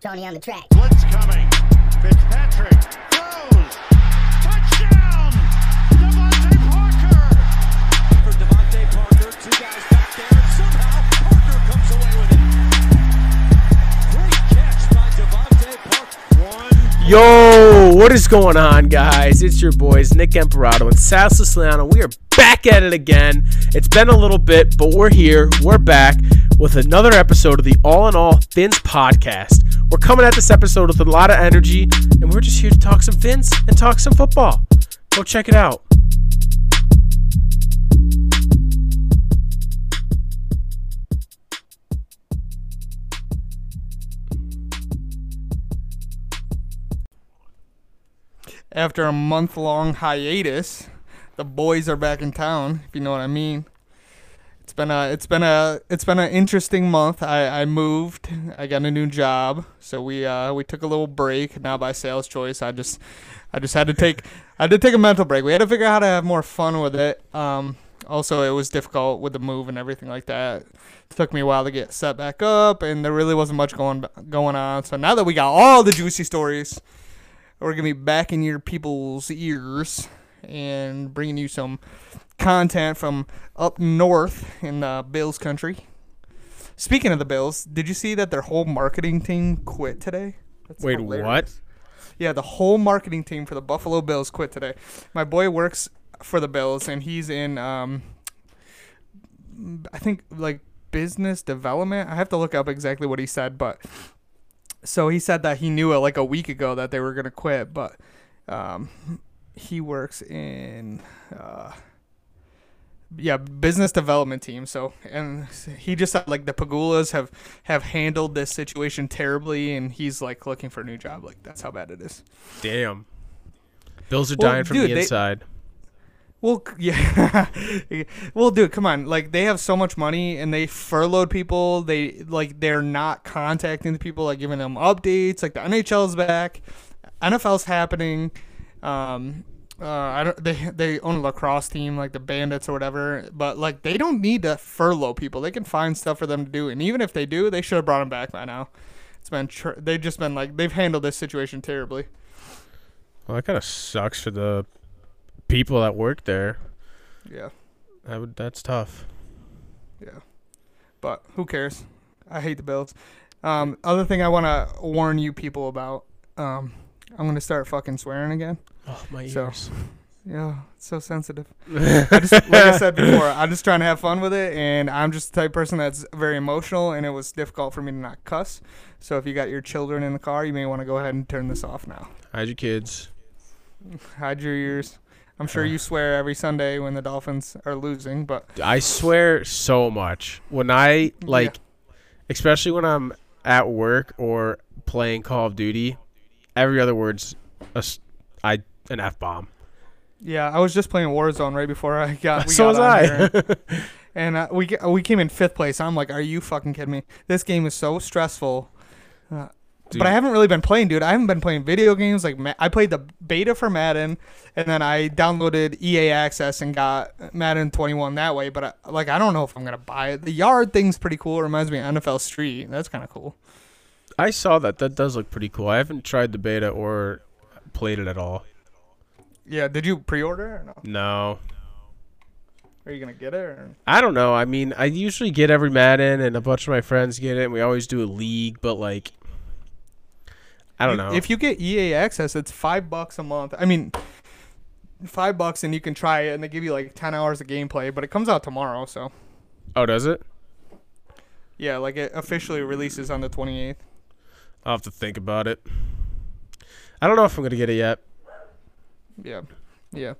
Tony on the track. Blitz coming. Fitzpatrick throws. Touchdown! DeVante Parker! for DeVante Parker. Two guys back there. Somehow Parker comes away with it. Great catch by DeVante Parker. One. Yo, what is going on, guys? It's your boys, Nick Emperado and Sal Siciliano. We are back at it again. It's been a little bit, but we're here. We're back with another episode of the All in All Fins podcast. We're coming at this episode with a lot of energy, and we're just here to talk some Fins and talk some football. Go check it out. after a month long hiatus, the boys are back in town, if you know what I mean. Been a it's been a it's been an interesting month. I, I moved, I got a new job, so we uh we took a little break. Now by sales choice, I just I just had to take I did take a mental break. We had to figure out how to have more fun with it. Um also it was difficult with the move and everything like that. It took me a while to get set back up and there really wasn't much going going on. So now that we got all the juicy stories, we're gonna be back in your people's ears and bringing you some content from up north in uh, Bills country. Speaking of the Bills, did you see that their whole marketing team quit today? That's Wait, hilarious. what? Yeah, the whole marketing team for the Buffalo Bills quit today. My boy works for the Bills, and he's in, um, I think, like business development. I have to look up exactly what he said, but so he said that he knew it like a week ago that they were gonna quit, but um, he works in, uh, yeah, business development team. So and he just said like the Pegulas have have handled this situation terribly, and he's like looking for a new job. Like that's how bad it is. Damn. Bills are Well, dying from dude, the they- inside. Well, c- yeah. well, dude, come on. Like they have so much money and they furloughed people. They like they're not contacting the people, like giving them updates. Like the NHL's back, NFL's happening. Um, uh, I don't. They they own a lacrosse team, like the Bandits or whatever. But like they don't need to furlough people. They can find stuff for them to do. And even if they do, they should have brought them back by now. It's been tr- they've just been like they've handled this situation terribly. Well, that kind of sucks for the people that work there. Yeah. That would, that's tough. Yeah. But who cares? I hate the Bills. Um, other thing I want to warn you people about. Um, I'm gonna start fucking swearing again. Oh, my So- ears. Yeah, it's so sensitive. I just, like I said before, I'm just trying to have fun with it, and I'm just the type of person that's very emotional, and it was difficult for me to not cuss. So if you got your children in the car, you may want to go ahead and turn this off now. Hide your kids. Hide your ears. I'm sure you swear every Sunday when the Dolphins are losing, but I swear so much. When I, like, especially when I'm at work or playing Call of Duty, every other word's a s I an F bomb. yeah, I was just playing Warzone right before I got. We So got was I. and uh, we we came in fifth place. I'm like, are you fucking kidding me? This game is so stressful. Uh, but I haven't really been playing, dude. I haven't been playing video games. Like I played the beta for Madden, and then I downloaded EA Access and got Madden 21 that way. But I, like, I don't know if I'm gonna buy it. The yard thing's pretty cool. It reminds me of NFL Street. That's kind of cool. I saw that. That does look pretty cool. I haven't tried the beta or played it at all. Yeah. Did you pre-order or no? No. Are you gonna get it? Or? I don't know. I mean, I usually get every Madden, and a bunch of my friends get it, and we always do a league. But like, I don't know. If you get EA access, it's five bucks a month. I mean, five bucks and you can try it, and they give you like ten hours of gameplay. But it comes out tomorrow, so oh, does it? yeah, like it officially releases on the twenty eighth. I'll have to think about it. I don't know if I'm gonna get it yet. Yeah, yeah.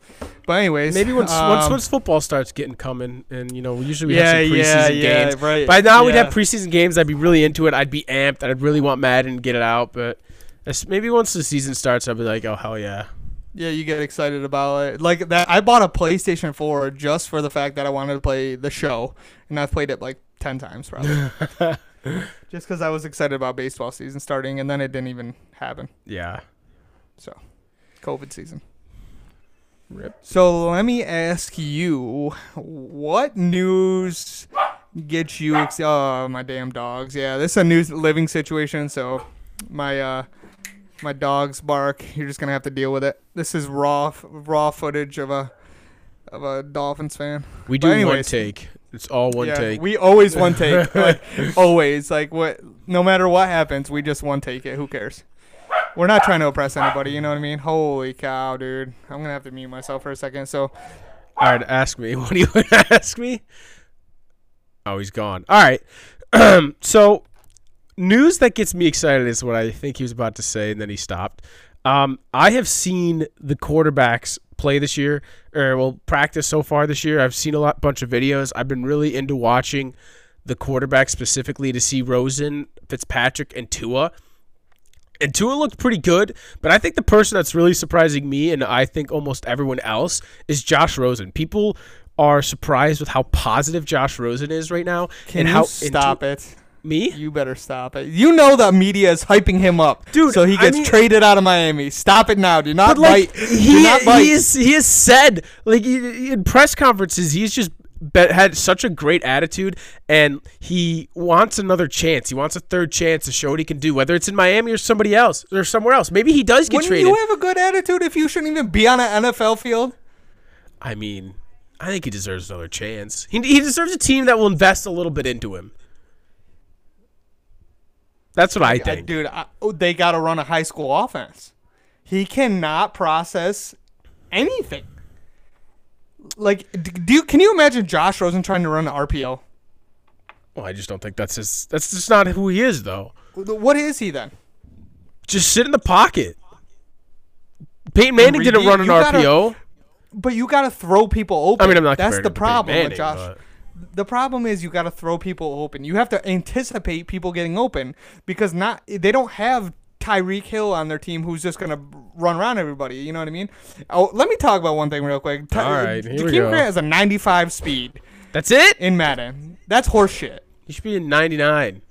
But anyways, Maybe once once um, once football starts getting coming, and you know, usually we yeah, have some preseason yeah, games. right. By now we'd have preseason games. I'd be really into it. I'd be amped. I'd really want Madden and get it out. But maybe once the season starts, I'll be like, oh hell yeah. Yeah, you get excited about it. Like that, I bought a PlayStation 4 just for the fact that I wanted to play the show, and I've played it like ten times probably. just because I was excited about baseball season starting, and then it didn't even happen. Yeah. So, COVID season. Rip. So let me ask you, what news gets you? Ex- oh, my damn dogs! Yeah, this is a new living situation, so my uh my dogs bark. You're just gonna have to deal with it. This is raw raw footage of a of a Dolphins fan. We do one take. It's all one yeah, take. we always one take. like, always. Like what? No matter what happens, we just one take it. Who cares? We're not trying to oppress anybody. You know what I mean? Holy cow, dude! I'm gonna have to mute myself for a second. So All right, ask me. What do you want to ask me? Oh, he's gone. All right. so, news that gets me excited is what I think he was about to say, and then he stopped. Um, I have seen the quarterbacks play this year, or well, practice so far this year. I've seen a lot, bunch of videos. I've been really into watching the quarterback specifically to see Rosen, Fitzpatrick, and Tua. And Tua looked pretty good, but I think the person that's really surprising me, and I think almost everyone else, is Josh Rosen. People are surprised with how positive Josh Rosen is right now, can and you how stop into- it? Me? You better stop it. You know the media is hyping him up, Dude, So he I gets mean- traded out of Miami. Stop it now. Do not But like bite. Do he, not bite. he is he has said like in press conferences he's just be, had such a great attitude and he wants another chance. He wants a third chance to show what he can do, whether it's in Miami or somebody else or somewhere else. Maybe he does get Wouldn't traded. you have a good attitude if you shouldn't even be on an NFL field? I mean, I think he deserves another chance. He, he deserves a team that will invest a little bit into him. That's what I think. dude, I, oh, they got to run a high school offense. He cannot process anything. Like, do you, can you imagine Josh Rosen trying to run an RPO? Well, I just don't think that's his. That's just not who he is, though. What is he then? Just sit in the pocket. Peyton Manning didn't run an gotta- RPO. But you got to throw people open. I mean, I'm not. That's the him to Peyton problem Manning, with Josh. but- The problem is you got to throw people open. You have to anticipate people getting open because not they don't have Tyreek Hill on their team who's just gonna run around everybody. You know what I mean? Oh, let me talk about one thing real quick. Ty- All right, here we go. Grant has a 95 speed That's it. in Madden. That's horseshit. He should be in 99.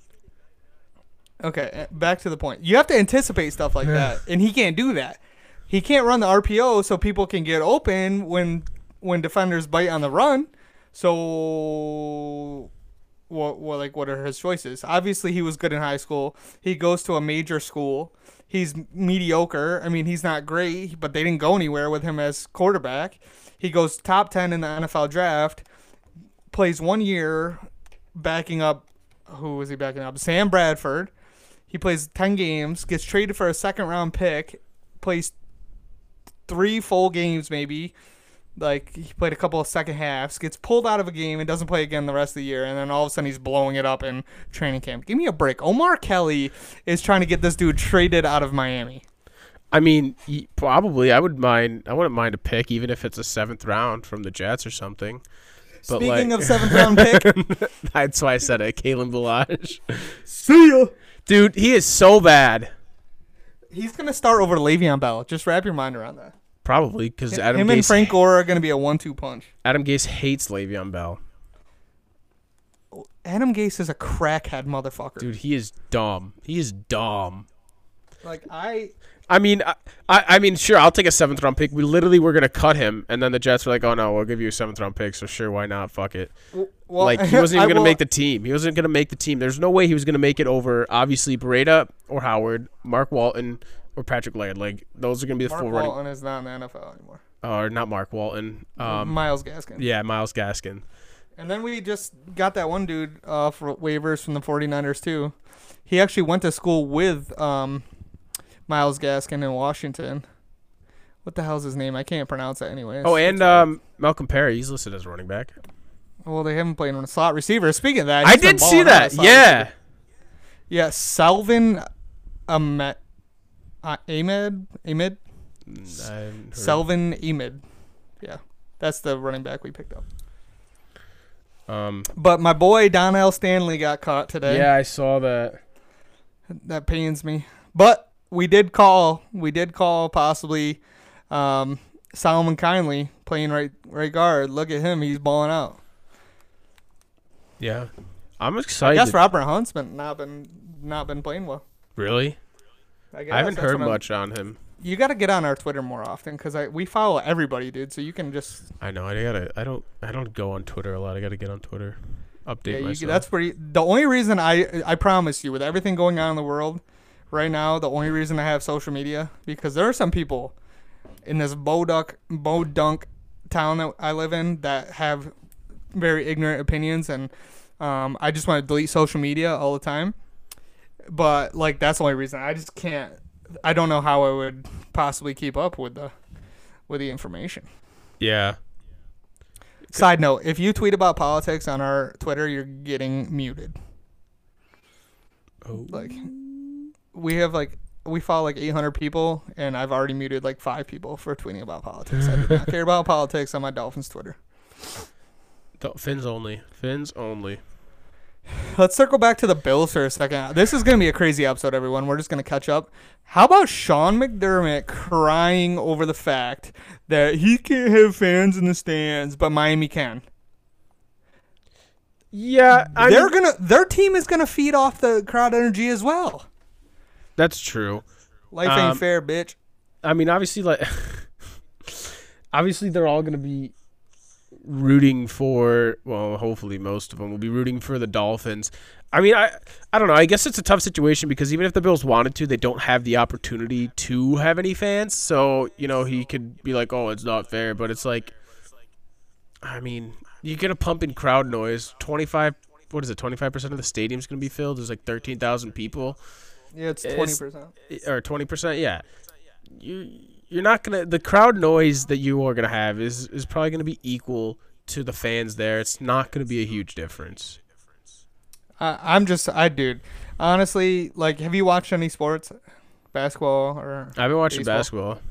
Okay, uh, back to the point. You have to anticipate stuff like that, and he can't do that. He can't run the RPO so people can get open when when defenders bite on the run. So, what, what like what are his choices? Obviously, he was good in high school. He goes to a major school. He's mediocre. I mean, he's not great, but they didn't go anywhere with him as quarterback. He goes top ten in the NFL draft. Plays one year, backing up. Who was he backing up? Sam Bradford. He plays 10 games, gets traded for a second round pick, plays three full games maybe. Like he played a couple of second halves, gets pulled out of a game and doesn't play again the rest of the year, and then all of a sudden he's blowing it up in training camp. Give me a break. Omar Kelly is trying to get this dude traded out of Miami. I mean, probably. I would mind. I wouldn't mind a pick, even if it's a seventh round from the Jets or something. But Speaking like, of seventh round pick, that's why I said it. Kalen Ballage. see ya. Dude, he is so bad. He's gonna start over Le'Veon Bell. Just wrap your mind around that. Probably because Adam Him Gase. and Frank Gore are gonna be a one-two punch. Adam Gase hates Le'Veon Bell. Adam Gase is a crackhead motherfucker. Dude, he is dumb. He is dumb. Like I, I mean, I, I mean, sure, I'll take a seventh round pick. We literally were gonna cut him, and then the Jets were like, "Oh no, we'll give you a seventh round pick." So sure, why not? Fuck it. well, like he wasn't even gonna will- make the team. He wasn't gonna make the team. There's no way he was gonna make it over. Obviously, Breida or Howard, Mark Walton or Patrick Laird. Like those are gonna be the Mark four running. Walton is not in the NFL anymore. Or not Mark Walton. Um, Myles Gaskin. yeah, Myles Gaskin. And then we just got that one dude uh, for waivers from the 49ers too. He actually went to school with um, Myles Gaskin in Washington. What the hell's his name? I can't pronounce it anyway. Oh, and um, Malcolm Perry. He's listed as running back. well, they haven't played on a slot receiver. Speaking of that, I did see that. Yeah. receiver. Yeah, Salvon Ahmed. Uh, Ahmed? Ahmed? Heard- Salvon Ahmed. Yeah, that's the running back we picked up. Um. But my boy Donnell Stanley got caught today. Yeah, I saw that. that pains me. But we did call. We did call possibly um, Solomon Kindley playing right right guard. Look at him. He's balling out. Yeah. I'm excited. I guess Robert Hunt's been not been not been playing well. really? I, guess I haven't that's heard what I'm- much on him. You got to get on our Twitter more often because I we follow everybody, dude. So you can just I know. I gotta. I don't. I don't go on Twitter a lot. I gotta get on Twitter. Update yeah. You, myself. that's pretty. The only reason I I promise you, with everything going on in the world, right now, the only reason I have social media because there are some people in this Bodunk Bodunk town that I live in that have very ignorant opinions, and um, I just want to delete social media all the time. But like that's the only reason I just can't. I don't know how I would possibly keep up with the with the information. Yeah. Side note: If you tweet about politics on our Twitter, you're getting muted. Oh. Like, we have like we follow like 800 people, and I've already muted like five people for tweeting about politics. I do not care about politics on my Dolphins Twitter. Fins only. Fins only. Let's circle back to the Bills for a second. This is going to be a crazy episode, everyone. We're just going to catch up. How about Sean McDermott crying over the fact that he can't have fans in the stands, but Miami can? Yeah, I They're gonna. Their team is gonna feed off the crowd energy as well. that's true. Life Um, ain't fair, bitch. I mean, obviously, like, obviously, they're all gonna be rooting for. Well, hopefully, most of them will be rooting for the Dolphins. I mean, I, I don't know. I guess it's a tough situation because even if the Bills wanted to, they don't have the opportunity to have any fans. So you know, he could be like, "Oh, it's not fair," but it's like, I mean, you get a pumping crowd noise. Twenty five. What is it? Twenty five percent of the stadium's gonna be filled. There's like thirteen thousand people Yeah, it's it's- twenty percent. or twenty percent. Yeah, you you're not gonna the crowd noise that you are gonna have is is probably gonna be equal to the fans there. It's not gonna be a huge difference. I, I'm just, I dude. Honestly, like, have you watched any sports, basketball or? I've been watching Baseball. basketball.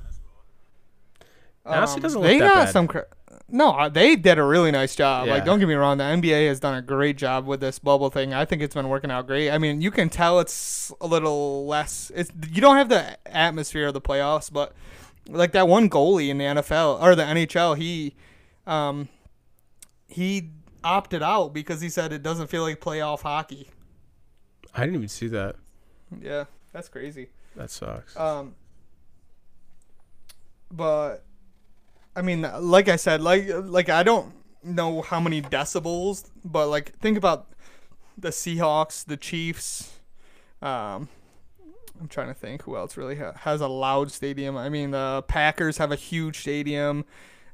Honestly, Um, doesn't they look that got bad. some. Cra- no, uh, they did a really nice job. Like, don't get me wrong, the NBA has done a great job with this bubble thing. I think it's been working out great. I mean, you can tell it's a little less. It's you don't have the atmosphere of the playoffs, but like that one goalie in the NFL or the NHL, he, um, he opted out because he said it doesn't feel like playoff hockey. I didn't even see that. Yeah, that's crazy. That sucks. Um, but I mean, like I said, like like I don't know how many decibels, but like think about the Seahawks, the Chiefs. Um, I'm trying to think who else really ha- has a loud stadium. I mean, the Packers have a huge stadium.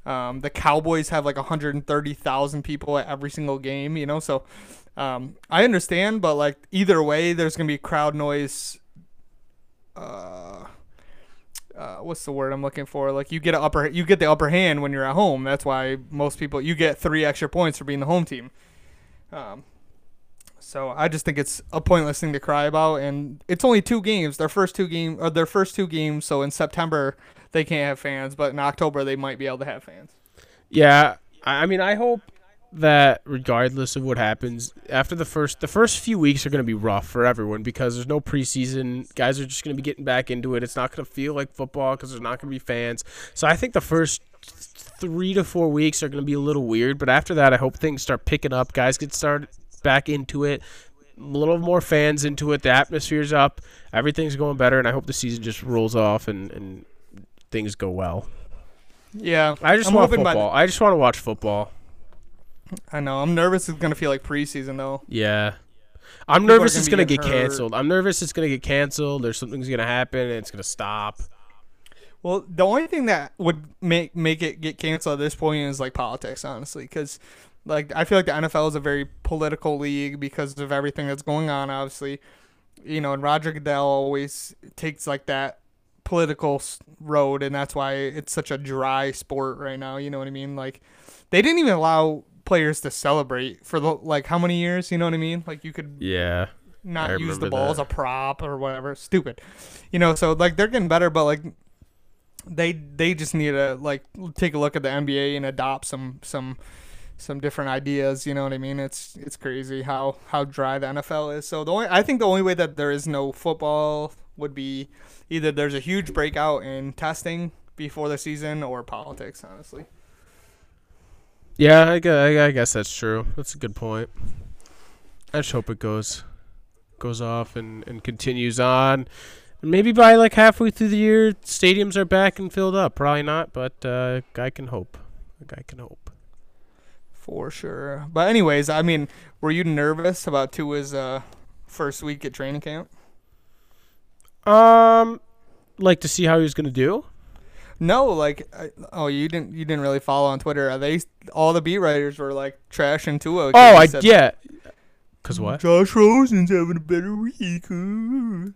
Um, the Cowboys have like 130,000 people at every single game, you know. So um, I understand, but like either way, there's gonna be crowd noise. Uh, uh, what's the word I'm looking for? Like you get a upper, you get the upper hand when you're at home. That's why most people you get three extra points for being the home team. Um, so I just think it's a pointless thing to cry about, and it's only two games. Their first two game, or their first two games. So in September they can't have fans, but in October they might be able to have fans. Yeah, I I mean, I hope that regardless of what happens after the first the first few weeks are going to be rough for everyone because there's no preseason guys are just going to be getting back into it it's not going to feel like football because there's not going to be fans so i think the first three to four weeks are going to be a little weird but after that i hope things start picking up guys get started back into it a little more fans into it the atmosphere's up everything's going better and i hope the season just rolls off and, and things go well Yeah, i just I'm want football i just want to watch football I know. I'm nervous. It's gonna feel like preseason though. Yeah. I'm People nervous gonna it's going to get hurt. canceled. I'm nervous it's going to get canceled. There's something's going to happen and it's going to stop. Well, the only thing that would make make it get canceled at this point is like politics, honestly, because like I feel like the NFL is a very political league because of everything that's going on. Obviously, you know, and Roger Goodell always takes like that political road, and that's why it's such a dry sport right now. You know what I mean? Like they didn't even allow players to celebrate for the like how many years? You know what I mean? Like you could Yeah. not use the ball that. as a prop or whatever. Stupid. You know, so like they're getting better, but like they they just need to like take a look at the NBA and adopt some some some different ideas. You know what I mean? It's it's crazy how how dry the NFL is. So the only I think the only way that there is no football would be either there's a huge breakout in testing before the season or politics. Honestly. Yeah, I guess, I guess that's true. That's a good point. I just hope it goes goes off and, and continues on. Maybe by like halfway through the year, stadiums are back and filled up. Probably not, but uh, guy can hope. Guy can hope. For sure. But anyways, I mean, were you nervous about Tua's uh, first week at training camp? Um, like to see how he was gonna do. No, like, I, oh, you didn't you didn't really follow on Twitter. Are they all the beat writers were like trashing Tua? Oh, I said, yeah. Cause what? Josh Rosen's having a better week.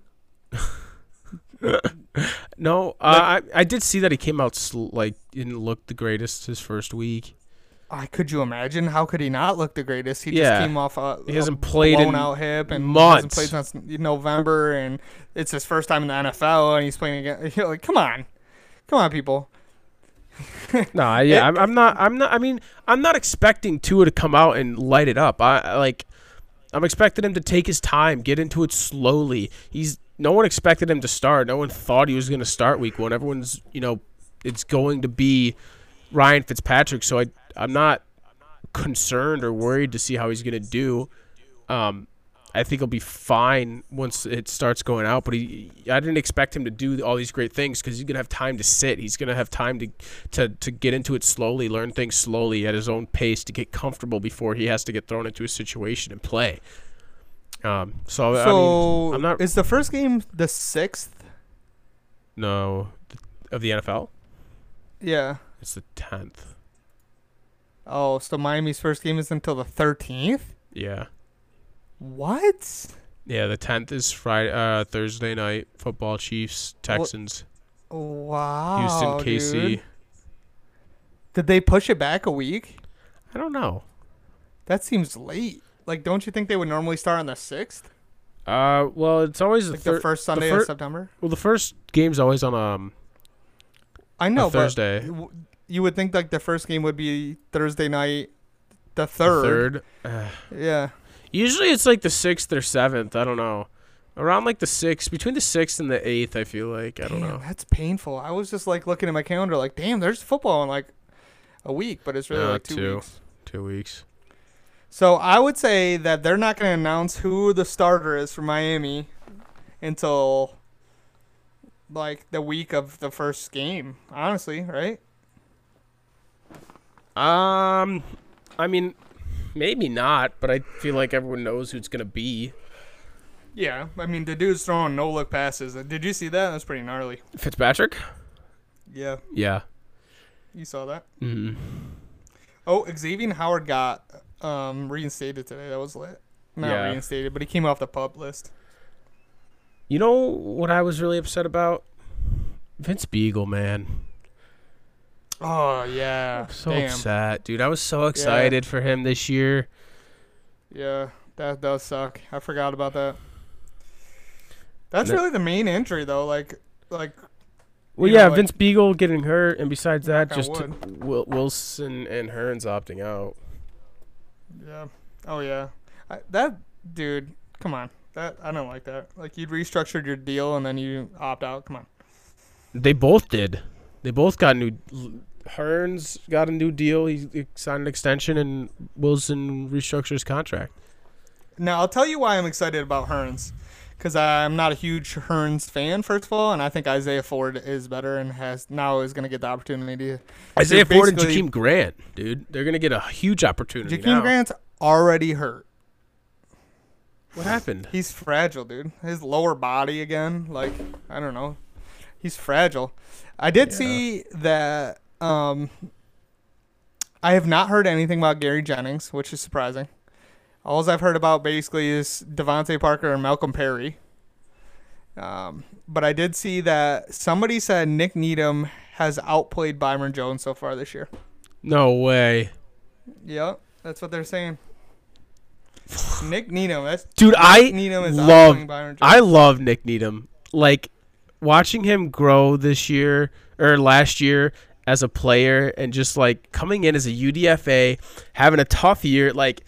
No, uh, I I did see that he came out sl- like didn't look the greatest his first week. I could you imagine? How could he not look the greatest? He Yeah. just came off a, He hasn't a played blown in out hip and months. hasn't played since November, and it's his first time in the NFL, and he's playing again. You're like, come on, come on, people. No, I- yeah, I'm, I'm not. I'm not. I mean, I'm not expecting Tua to come out and light it up. I I, like. I'm expecting him to take his time, get into it slowly. He's no one expected him to start. No one thought he was going to start week one. Everyone's, you know, it's going to be Ryan Fitzpatrick. So I, I'm not concerned or worried to see how he's going to do. Um, I think he'll be fine once it starts going out. But he, I didn't expect him to do all these great things because he's gonna have time to sit. He's gonna have time to, to, to get into it slowly, learn things slowly at his own pace to get comfortable before he has to get thrown into a situation and play. Um, so, I So mean, I'm not is the first game the sixth? no of the NFL. Yeah. It's the tenth. Oh, so Miami's first game is until the thirteenth. Yeah, What? yeah. The tenth is Friday, uh, Thursday night football. Chiefs, Texans, Wow. Houston, KC. dude. Did they push it back a week? I don't know. That seems late. Like, don't you think they would normally start on the sixth, Uh, well, it's always like the, the first Sunday fir- of September? Well, the first game's always on um I know, Thursday. w- you would think like the first game would be Thursday night, the the third. third. Uh, Yeah. usually it's like the sixth or seventh. I don't know. Around like the sixth, between the sixth and the eighth. I feel like I don't know. that's painful. I was just like looking at my calendar, like, damn, there's football in like a week, but it's really Uh, like two, two. weeks. Two weeks. So I would say that they're not going to announce who the starter is for Miami until like the week of the first game. Honestly, right? Um, I mean, maybe not, but I feel like everyone knows who it's gonna be. Yeah. I mean, the dude's throwing no look passes. Did you see that? That's pretty gnarly. Fitzpatrick. Yeah, Yeah. you saw that. Mm. Oh, Xavier Howard got um, reinstated today. That was lit. Not Yeah. reinstated, but he came off the PUP list. You know what I was really upset about? Vince Biegel, man. Oh yeah. I'm so Damn. upset, dude. I was so excited for him this year. Yeah, that does suck. I forgot about that. That's And really the main injury though. Like, like Well, You know, yeah, like- Vince Biegel getting hurt, and besides that, just Wil- Wilson and Hurns opting out. yeah. Oh yeah. I, that dude. Come on. That I don't like that. Like you'd restructured your deal and then you opt out. Come on. They both did. They both got new. Hurns got a new deal. He, signed an extension, and Wilson restructured his contract. Now I'll tell you why I'm excited about Hurns. Because I'm not a huge Hurns fan, first of all, and I think Isaiah Ford is better and has now is going to get the opportunity. Isaiah Ford and Jakeem Grant, dude, they're gonna get a huge opportunity. Jakeem now. Grant's already hurt. What happened? He's fragile, dude. His lower body again, like I don't know. He's fragile. I did Yeah. see that um I have not heard anything about Gary Jennings, which is surprising. All I've heard about basically is DeVante Parker and Malcolm Perry. Um, but I did see that somebody said Nik Needham has outplayed Byron Jones so far this year. No way, Yep, that's what they're saying. Nik Needham, that's dude. I Needham is love. outplaying Byron Jones. I love Nik Needham. Like watching him grow this year or last year as a player, and just like coming in as a UDFA, having a tough year, like.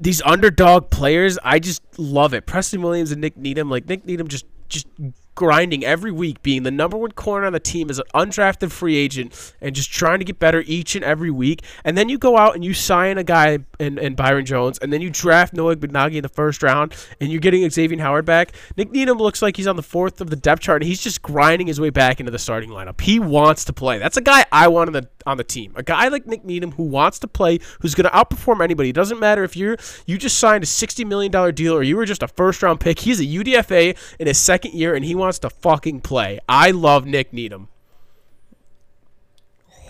These underdog players, I just love it. Preston Williams and Nik Needham, like Nik Needham, just just grinding every week, being the number one corner on the team as an undrafted free agent, and just trying to get better each and every week. And then you go out and you sign a guy in, in Byron Jones, and then you draft Noah Bignagi in the first round, and you're getting Xavier Howard back. Nik Needham looks like he's on the fourth of the depth chart, and he's just grinding his way back into the starting lineup. He wants to play. That's a guy I want on the on the team. A guy like Nik Needham who wants to play, who's going to outperform anybody. It doesn't matter if you're you just signed a sixty million dollar deal or you were just a first round pick. He's a UDFA in his second year, and he wants to fucking play. I love Nik Needham.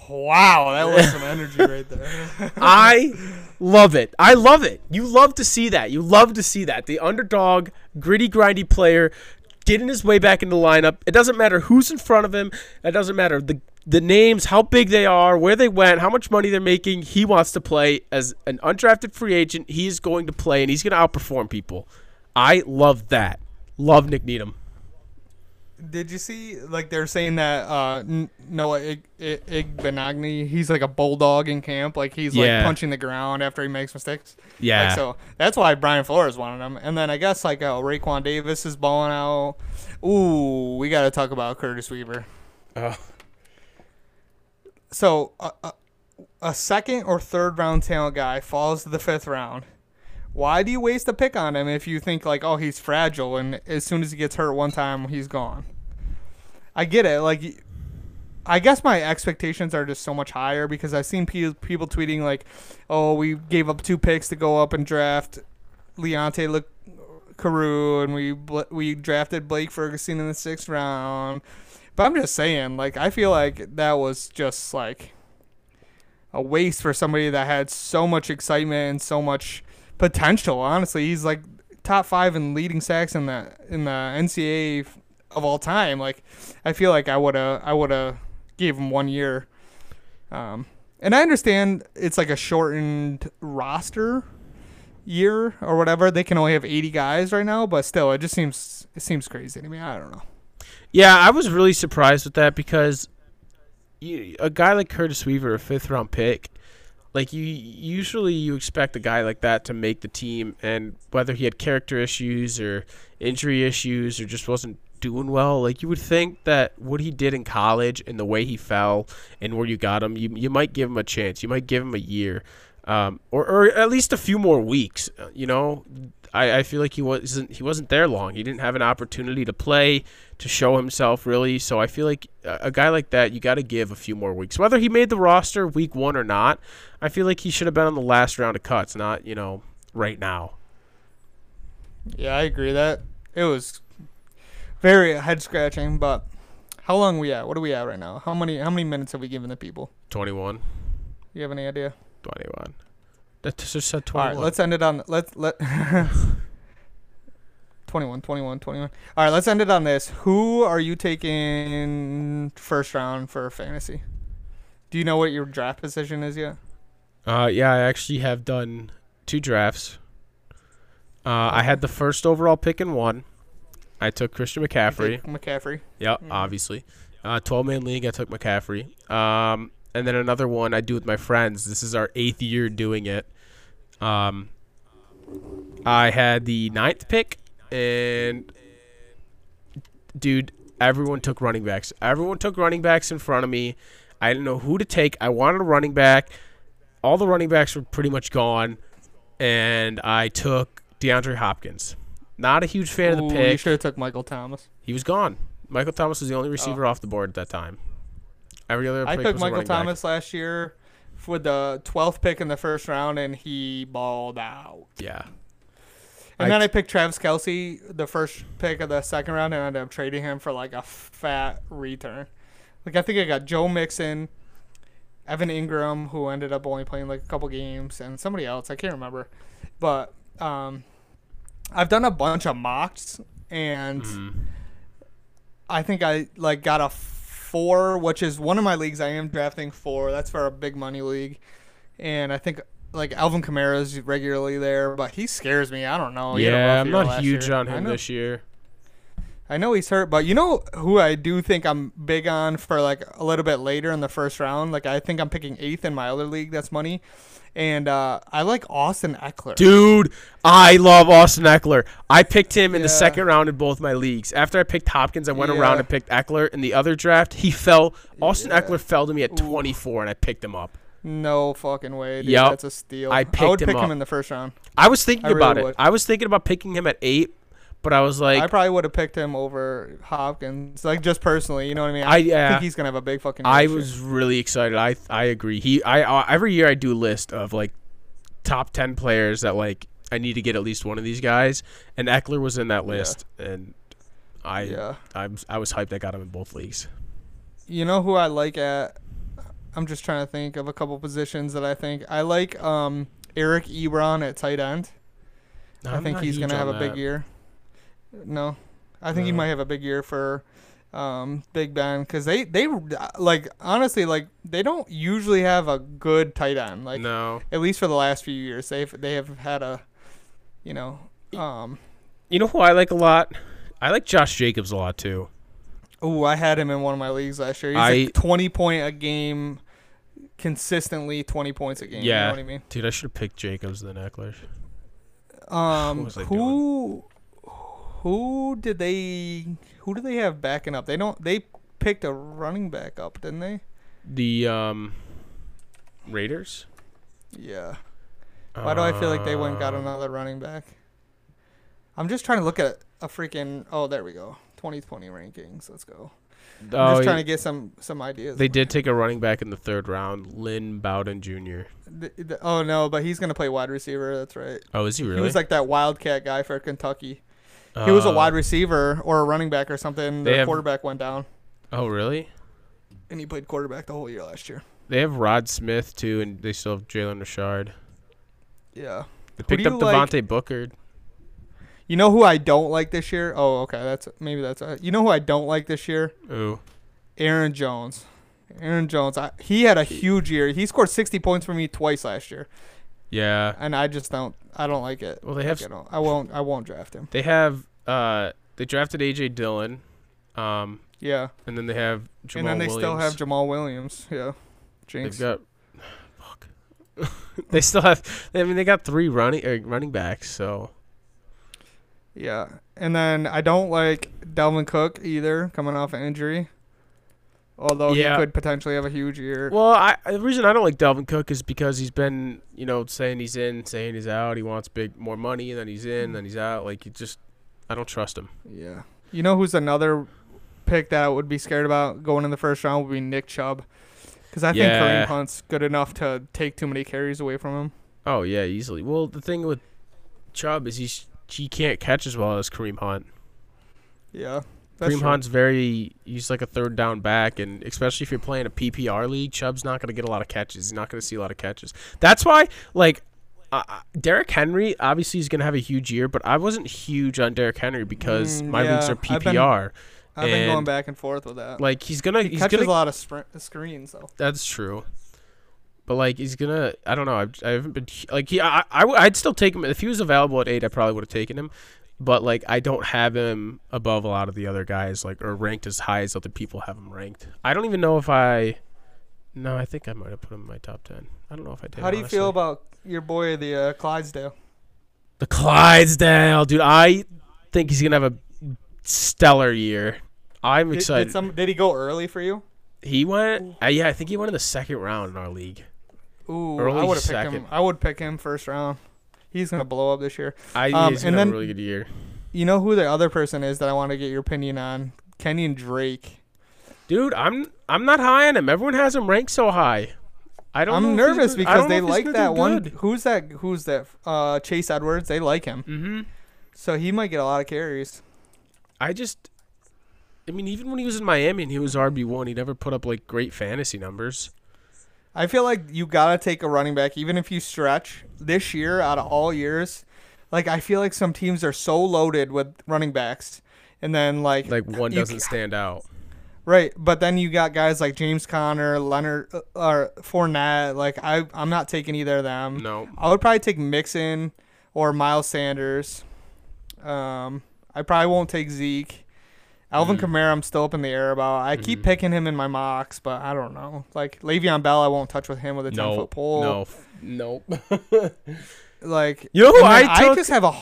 Wow, that was some energy right there. I love it. I love it. You love to see that. You love to see that. The underdog, gritty, grindy player getting his way back into the lineup. It doesn't matter who's in front of him. It doesn't matter the the names, how big they are, where they went, how much money they're making. He wants to play as an undrafted free agent. He's going to play and he's going to outperform people. I love that. Love Nik Needham. Did you see like they're saying that uh N- Noah Ig- Ig- Igbinoghene, he's like a bulldog in camp, like he's Yeah. like punching the ground after he makes mistakes. Yeah. Like, so that's why Brian Flores wanted him. And then I guess like uh, Raekwon Davis is balling out. Ooh, we got to talk about Curtis Weaver. Oh. So a, a, a second or third round talent guy falls to the fifth round. Why do you waste a pick on him if you think like, oh, he's fragile and as soon as he gets hurt one time, he's gone? I get it. Like, I guess my expectations are just so much higher because I've seen pe- people tweeting like, oh, we gave up two picks to go up and draft Leonte Le- Carew and we we drafted Blake Ferguson in the sixth round. But I'm just saying, like, I feel like that was just like a waste for somebody that had so much excitement and so much potential. Honestly, he's like top five in leading sacks in the in the NCAA of all time. Like, I feel like I would have I would have gave him one year. Um, and I understand it's like a shortened roster year or whatever. They can only have 80 guys right now, but still, it just seems it seems crazy to me. I don't know. Yeah, I was really surprised with that because you, a guy like Curtis Weaver, a fifth round pick, like you usually you expect a guy like that to make the team, and whether he had character issues or injury issues or just wasn't doing well, like you would think that what he did in college and the way he fell and where you got him, you you might give him a chance, you might give him a year. Um, or, or at least a few more weeks. uh, You know, I, I feel like he wasn't he wasn't there long. He didn't have an opportunity to play, to show himself really. So I feel like a, a guy like that, you got to give a few more weeks. Whether he made the roster week one or not, I feel like he should have been on the last round of cuts, not you know right now. Yeah, I agree that it was very head scratching. But how long we at? What are we at right now? How many how many minutes have we given the people? 21, You have any idea? 21. That just said All 21. right, let's end it on let's let 21 21 21. All right, let's end it on this. Who are you taking first round for fantasy? Do you know what your draft position is yet? Uh, yeah, I actually have done two drafts. Uh, I had the first overall pick in one. I took Christian McCaffrey. McCaffrey. Yep, obviously. Uh, 12 man league, I took McCaffrey. Um, and then another one I do with my friends. This is our eighth year doing it. Um, I had the ninth pick, and dude, everyone took running backs. Everyone took running backs in front of me. I didn't know who to take. I wanted a running back. All the running backs were pretty much gone, and I took DeAndre Hopkins. Not a huge fan of Ooh, the You pick. should have took Michael Thomas. He was gone. Michael Thomas was the only receiver off the board at that time. Every other Oh. I took Michael running back. Thomas last year with the 12th pick in the first round, and he balled out. Yeah. And I then I picked Travis Kelce, the first pick of the second round, and ended up trading him for like a fat return. Like I think I got Joe Mixon, Evan Engram, who ended up only playing like a couple games, and somebody else I can't remember. But um, I've done a bunch of mocks, and Mm-hmm. I think I like got a four, which is one of my leagues. I am drafting four. That's for a big money league, and I think like Alvin Kamara's regularly there, but he scares me. I don't know. Yeah, I'm not huge year. on him this year. I know he's hurt, but you know who I do think I'm big on for like a little bit later in the first round. Like I think I'm picking eighth in my other league. That's money, and uh, I like Austin Ekeler. Dude, I love Austin Ekeler. I picked him in the second round in both my leagues. After I picked Hopkins, I went around and picked Ekeler. In the other draft, he fell. Austin Yeah. Ekeler fell to me at 24, and I picked him up. No fucking way, dude. Yup. That's a steal. I I picked would him pick up. him in the first round. I was thinking I really about it. would. I was thinking about picking him at eight, but I was like, I probably would have picked him over Hopkins, like just personally. You know what I mean? I- yeah. think he's gonna have a big fucking. I year was really excited. I I agree. He I, I every year I do a list of like top ten players that like I need to get at least one of these guys, and Ekeler was in that list, and I Yeah. I'm, I was hyped. I got him in both leagues. You know who I like at? I'm just trying to think of a couple positions that I think I like. Um, Eric Ebron at tight end. I I'm think he's gonna have a big year. No, I think he might have a big year for um, Big Ben because they they like honestly like they don't usually have a good tight end like no, at least for the last few years they've they have had a you know um you know who I like a lot? I like Josh Jacobs a lot too. oh I had him in one of my leagues last year he's I- a 20 point a game consistently 20 points a game you Yeah. know what I mean Dude, I should have picked Jacobs than Ekeler. Um, who who did they who do they have backing up? They don't. They picked a running back up, didn't they? The um, Raiders. Yeah. Why do I feel like they went and got another running back? I'm just trying to look at a freaking. Oh, there we go. 2020 rankings. Let's go. I'm Oh, just trying to get some some ideas. they did take a running back in the third round, Lynn Bowden Jr. Th- th- oh no, but he's gonna play wide receiver. That's right. Oh, is he really? He was like that wildcat guy for Kentucky. He was a Uh, wide receiver or a running back or something. The have- quarterback went down, Oh, really? and he played quarterback the whole year last year. They have Rod Smith too, and they still have Jalen Richard. Yeah. They picked up you like- Devontae Booker. You know who I don't like this year? Oh, okay. That's maybe that's. Uh, you know who I don't like this year? Ooh. Aaron Jones. Aaron Jones. I, he had a huge year. He scored 60 points for me twice last year, Yeah. and I just don't. I don't like it. Well, they have Like, I, don't, I won't. I won't draft him. they have uh they drafted AJ Dillon, um, Yeah. and then they have Jamaal and then they Williams. still have Jamaal Williams. Yeah. James. They've got fuck. they still have. I mean, they got three running uh, running backs. So Yeah. And then I don't like Dalvin Cook either, coming off an injury. Although Yeah. he could potentially have a huge year. well, I the reason I don't like Dalvin Cook is because he's been you know saying he's in, saying he's out. He wants big more money, and then he's in, then he's out. Like you just, I don't trust him. Yeah. You know who's another pick that I would be scared about going in the first round would be Nick Chubb. Because I think Kareem Hunt's good enough to take too many carries away from him. Oh yeah, easily. Well, the thing with Chubb is he's he can't catch as well as Kareem Hunt. Yeah. Kareem. Hunt's very he's like a third down back, and especially if you're playing a PPR league, Chubb's not gonna get a lot of catches. He's not gonna see a lot of catches. That's why, like, uh, Derrick Henry obviously is gonna have a huge year, but I wasn't huge on Derrick Henry because Mm, my leagues yeah, are I've been- PPR. I've been going back and forth with that. Like he's gonna he he's catches gonna a lot of sprint, screens, though. That's true. But like he's gonna, I don't know. I've, I haven't been like he. I'd still take him if he was available at eight. I probably would have taken him. But like I don't have him above a lot of the other guys, like or ranked as high as other people have him ranked. I don't even know if I. No, I think I might have put him in my top ten. I don't know if I did. How do you feel about your boy, the uh, Clydesdale? the Clydesdale, dude? I think he's gonna have a stellar year. I'm Did, excited. did, some, did he go early for you? he went. Uh, yeah, I think he went in the second round in our league. Ooh, I Early would have picked him. second. I would pick him first round. He's gonna blow up this year. I Um, he's and gonna have a really good year. You know who the other person is that I want to get your opinion on? Kenyan Drake. Dude, I'm I'm not high on him. Everyone has him ranked so high. I don't. I'm nervous because they like that one. Good. Who's that? Who's that? Uh, Chase Edmonds. They like him, Mm-hmm. so he might get a lot of carries. I just, I mean, even when he was in Miami and he was RB one, he never put up like great fantasy numbers. I feel like you gotta take a running back, even if you stretch this year out of all years. Like I feel like some teams are so loaded with running backs, and then like Like one doesn't ca- stand out. right, but then you got guys like James Conner, Leonard, uh, or Fournette. Like I, I'm not taking either of them. No. I would probably take Mixon or Miles Sanders. Um, I probably won't take Zeke. Alvin Mm. Kamara, I'm still up in the air about. I keep Mhm. picking him in my mocks, but I don't know. Like Le'Veon Bell, I won't touch with him with a ten No. foot pole. No. Nope. Like You know who and then I took? just have a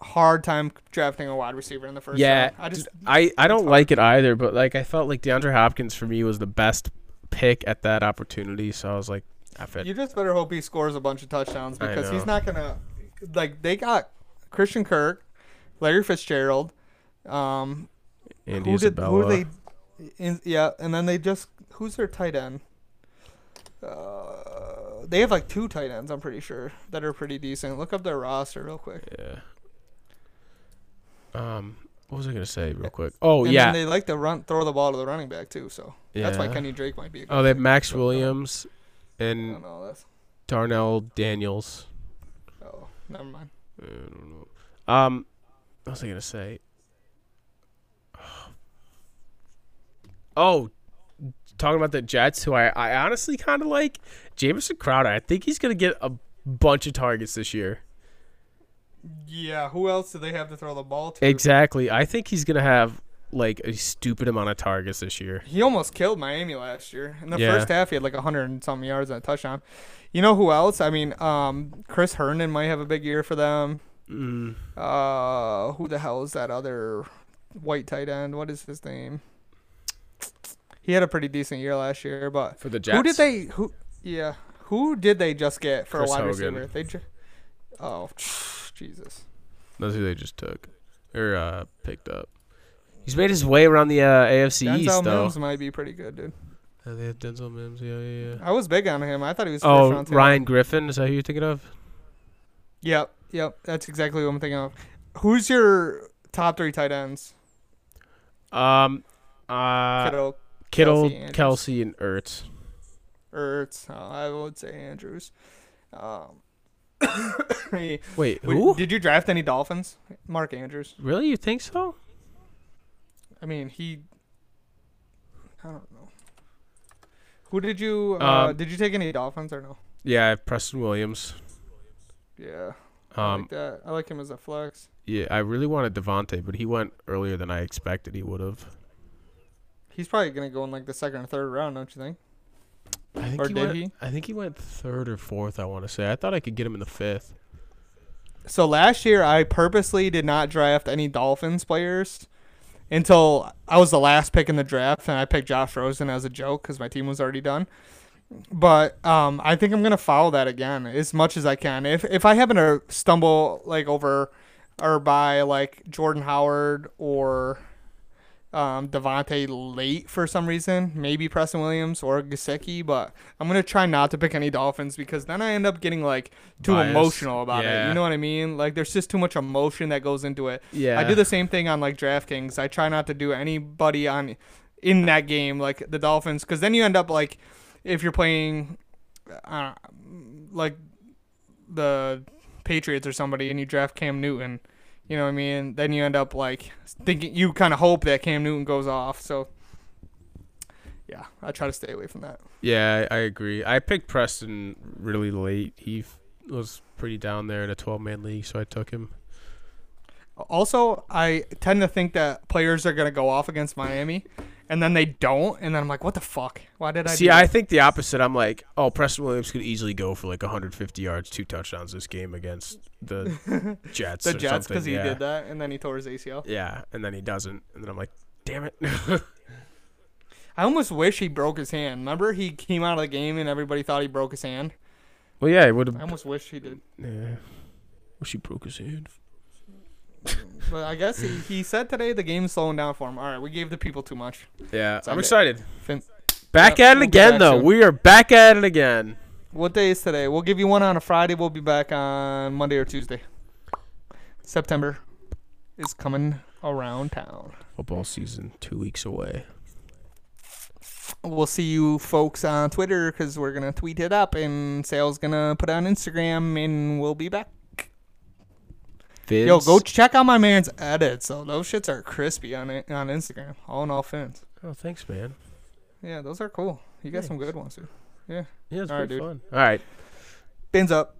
hard time drafting a wide receiver in the first yeah. round. I just I I don't hard. like it either, but like I felt like DeAndre Hopkins for me was the best pick at that opportunity, so I was like, F it. you just better hope he scores a bunch of touchdowns because he's not gonna like they got Christian Kirk, Larry Fitzgerald, um, Andy who did Isabella. who they in, yeah, and then they just who's their tight end? Uh, they have like two tight ends, I'm pretty sure, that are pretty decent. Look up their roster real quick. Yeah. Um, what was I gonna say real quick? Oh And yeah, they like to run, throw the ball to the running back too. So that's why Kenny Drake might be. A good Oh, they have. Maxx Williams and don't know. That's Darnell Daniels. oh, never mind. I don't know. Um, what was I gonna say? Oh, talking about the Jets, who I, I honestly kind of like, Jamison Crowder. I think he's gonna get a bunch of targets this year. Yeah. Who else do they have to throw the ball to? Exactly. I think he's gonna have like a stupid amount of targets this year. He almost killed Miami last year. In the Yeah. first half, he had like a hundred and something yards and a touchdown. You know who else? I mean, um, Chris Herndon might have a big year for them. Mm, Uh, who the hell is that other white tight end? What is his name? He had a pretty decent year last year, but for the Jets. who did they? Who? Yeah, who did they just get for Chris a wide Hogan. receiver? They just. Oh, Jesus. That's who they just took or uh, picked up. He's made his way around the uh, AFC Denzel East though. Mims might be pretty good, dude. Uh, they have Denzel Mims. Yeah, yeah, yeah. I was big on him. I thought he was. Oh, round. Ryan Griffin. Is that who you're thinking of? Yep, yep. That's exactly what I'm thinking of. Who's your top three tight ends? Um, uh, Kittle, Kittle, Kelce, Kelce, and Ertz. Ertz. Oh, I would say Andrews. Um, Wait, wait, who? Did you draft any Dolphins? Mark Andrews. really? You think so? I mean, he. I don't know. Who did you? Uh, Um, did you take any Dolphins or no? Yeah, I have Preston Williams. Yeah, I Um, like that. I like him as a flex. yeah, I really wanted DeVante, but he went earlier than I expected he would have. He's probably gonna go in like the second or third round, don't you think? I think Or he did went, he? I think he went third or fourth. I want to say. I thought I could get him in the fifth. So last year, I purposely did not draft any Dolphins players until I was the last pick in the draft, and I picked Josh Rosen as a joke because my team was already done. But um, I think I'm gonna follow that again as much as I can. If if I happen to stumble like over or by like Jordan Howard or um, DeVante late for some reason, maybe Preston Williams or Gesicki, but I'm gonna try not to pick any Dolphins because then I end up getting like too Biased. emotional about it. You know what I mean? Like there's just too much emotion that goes into it. Yeah. I do the same thing on like DraftKings. I try not to do anybody on in that game like the Dolphins because then you end up like if you're playing uh, like the Patriots or somebody and you draft Cam Newton, you know what I mean? Then you end up like thinking you kind of hope that Cam Newton goes off. So yeah, I try to stay away from that. Yeah, I, I agree. I picked Preston really late. He f- was pretty down there in a 12 man league, so I took him. Also, I tend to think that players are gonna go off against Miami, and then they don't, and then I'm like, what the fuck? Why did I? See, I think the opposite. I'm like, oh, Preston Williams could easily go for like 150 yards, two touchdowns this game against the Jets. the Jets because he yeah. did that, and then he tore his ACL. Yeah, and then he doesn't, and then I'm like, damn it. I almost wish he broke his hand. Remember, he came out of the game and everybody thought he broke his hand. well, yeah, it would I have. almost wish he did. Yeah. Wish he broke his hand. But I guess he, he said today the game's slowing down for him. All right, we gave the people too much. Yeah, I'm okay. excited. Fin- Back Yep, at it we'll again, though. soon. We are back at it again. What day is today? We'll give you one on a Friday. We'll be back on Monday or Tuesday. September is coming around town. Football season two weeks away. We'll see you folks on Twitter because we're going to tweet it up and Sale's going to put it on Instagram and we'll be back. Vince, Yo, go check out my man's edits. So those shits are crispy on it, on Instagram. All in all fins. Oh, thanks, man. Yeah, those are cool. You got some good ones, dude. Yeah. Yeah, it's All right, pretty dude. fun. All right. Fins up.